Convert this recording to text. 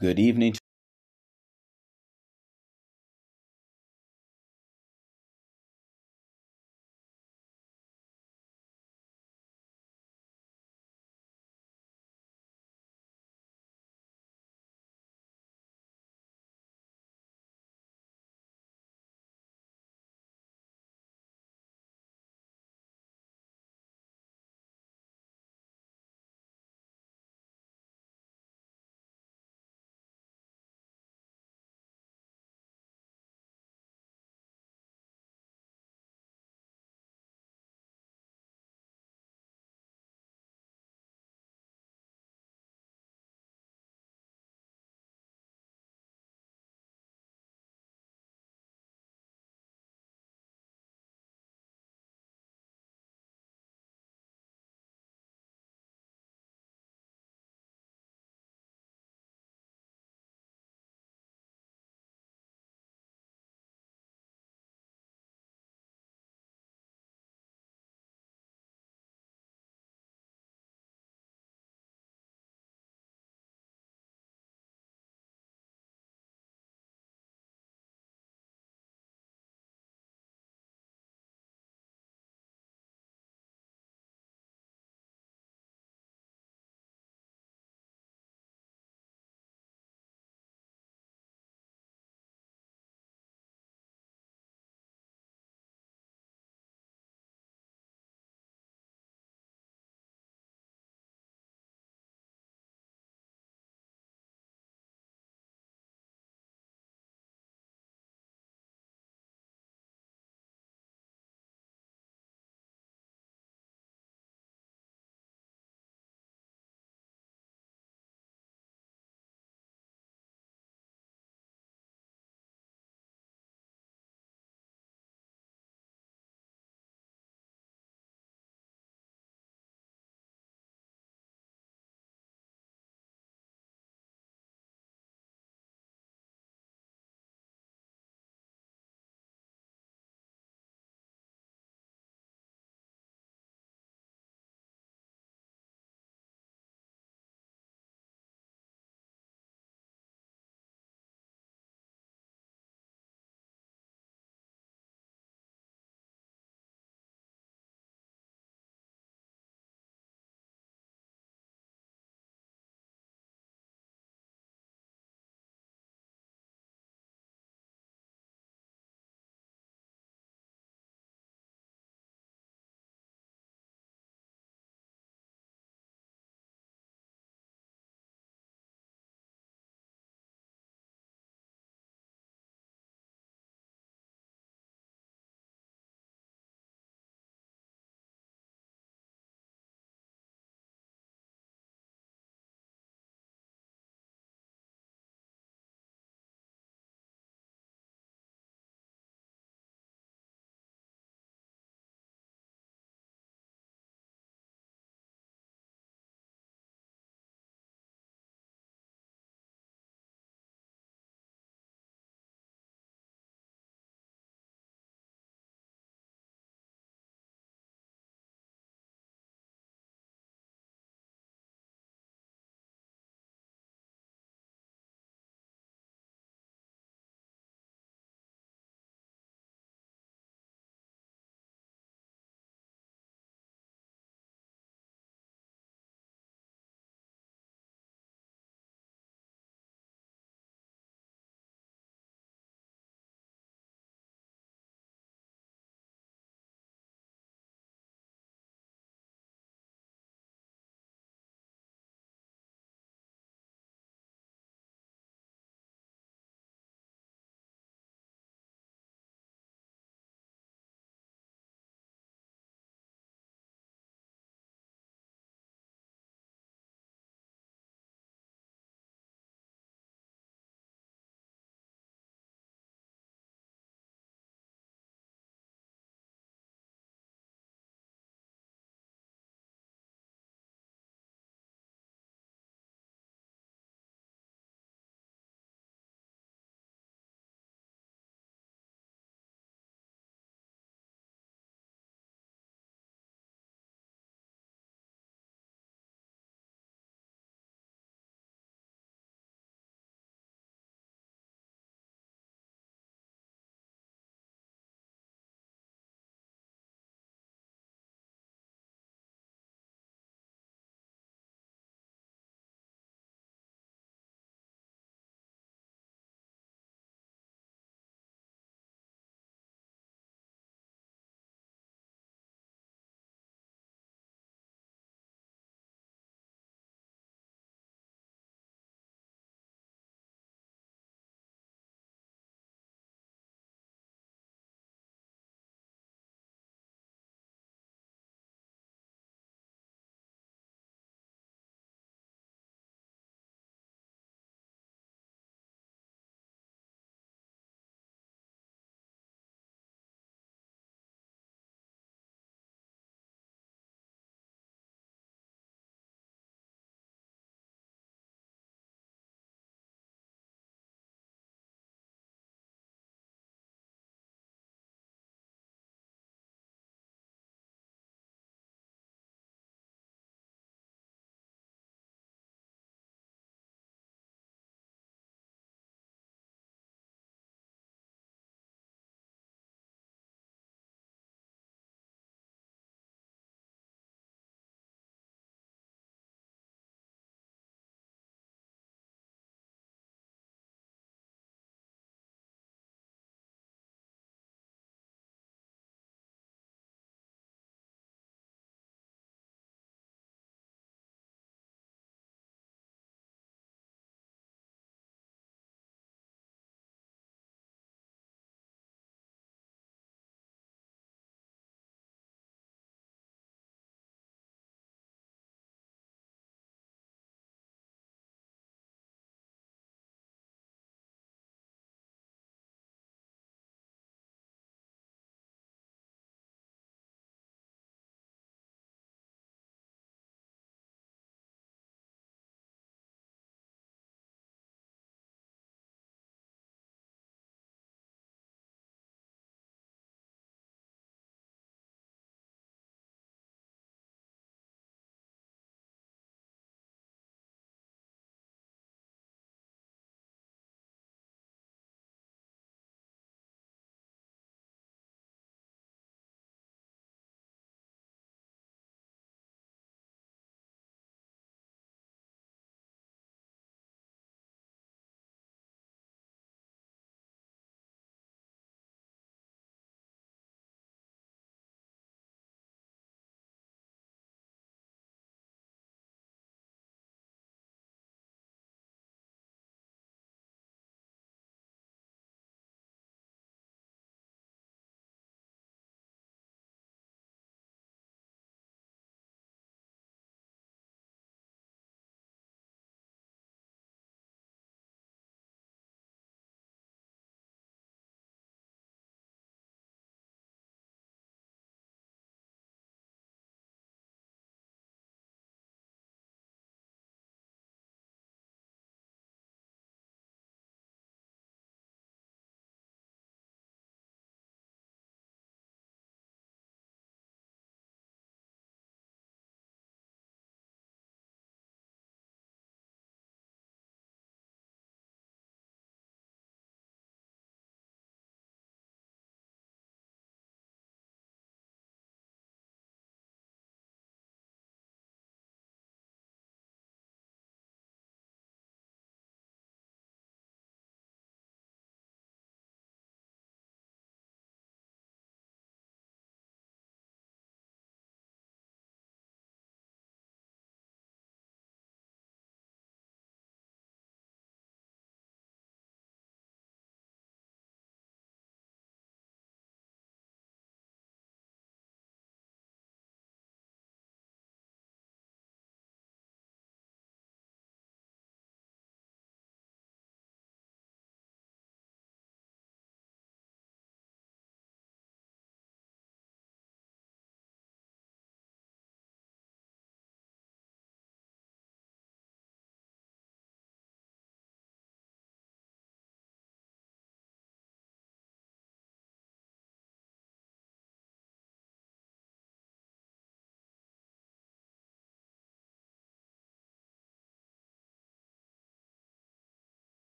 Good evening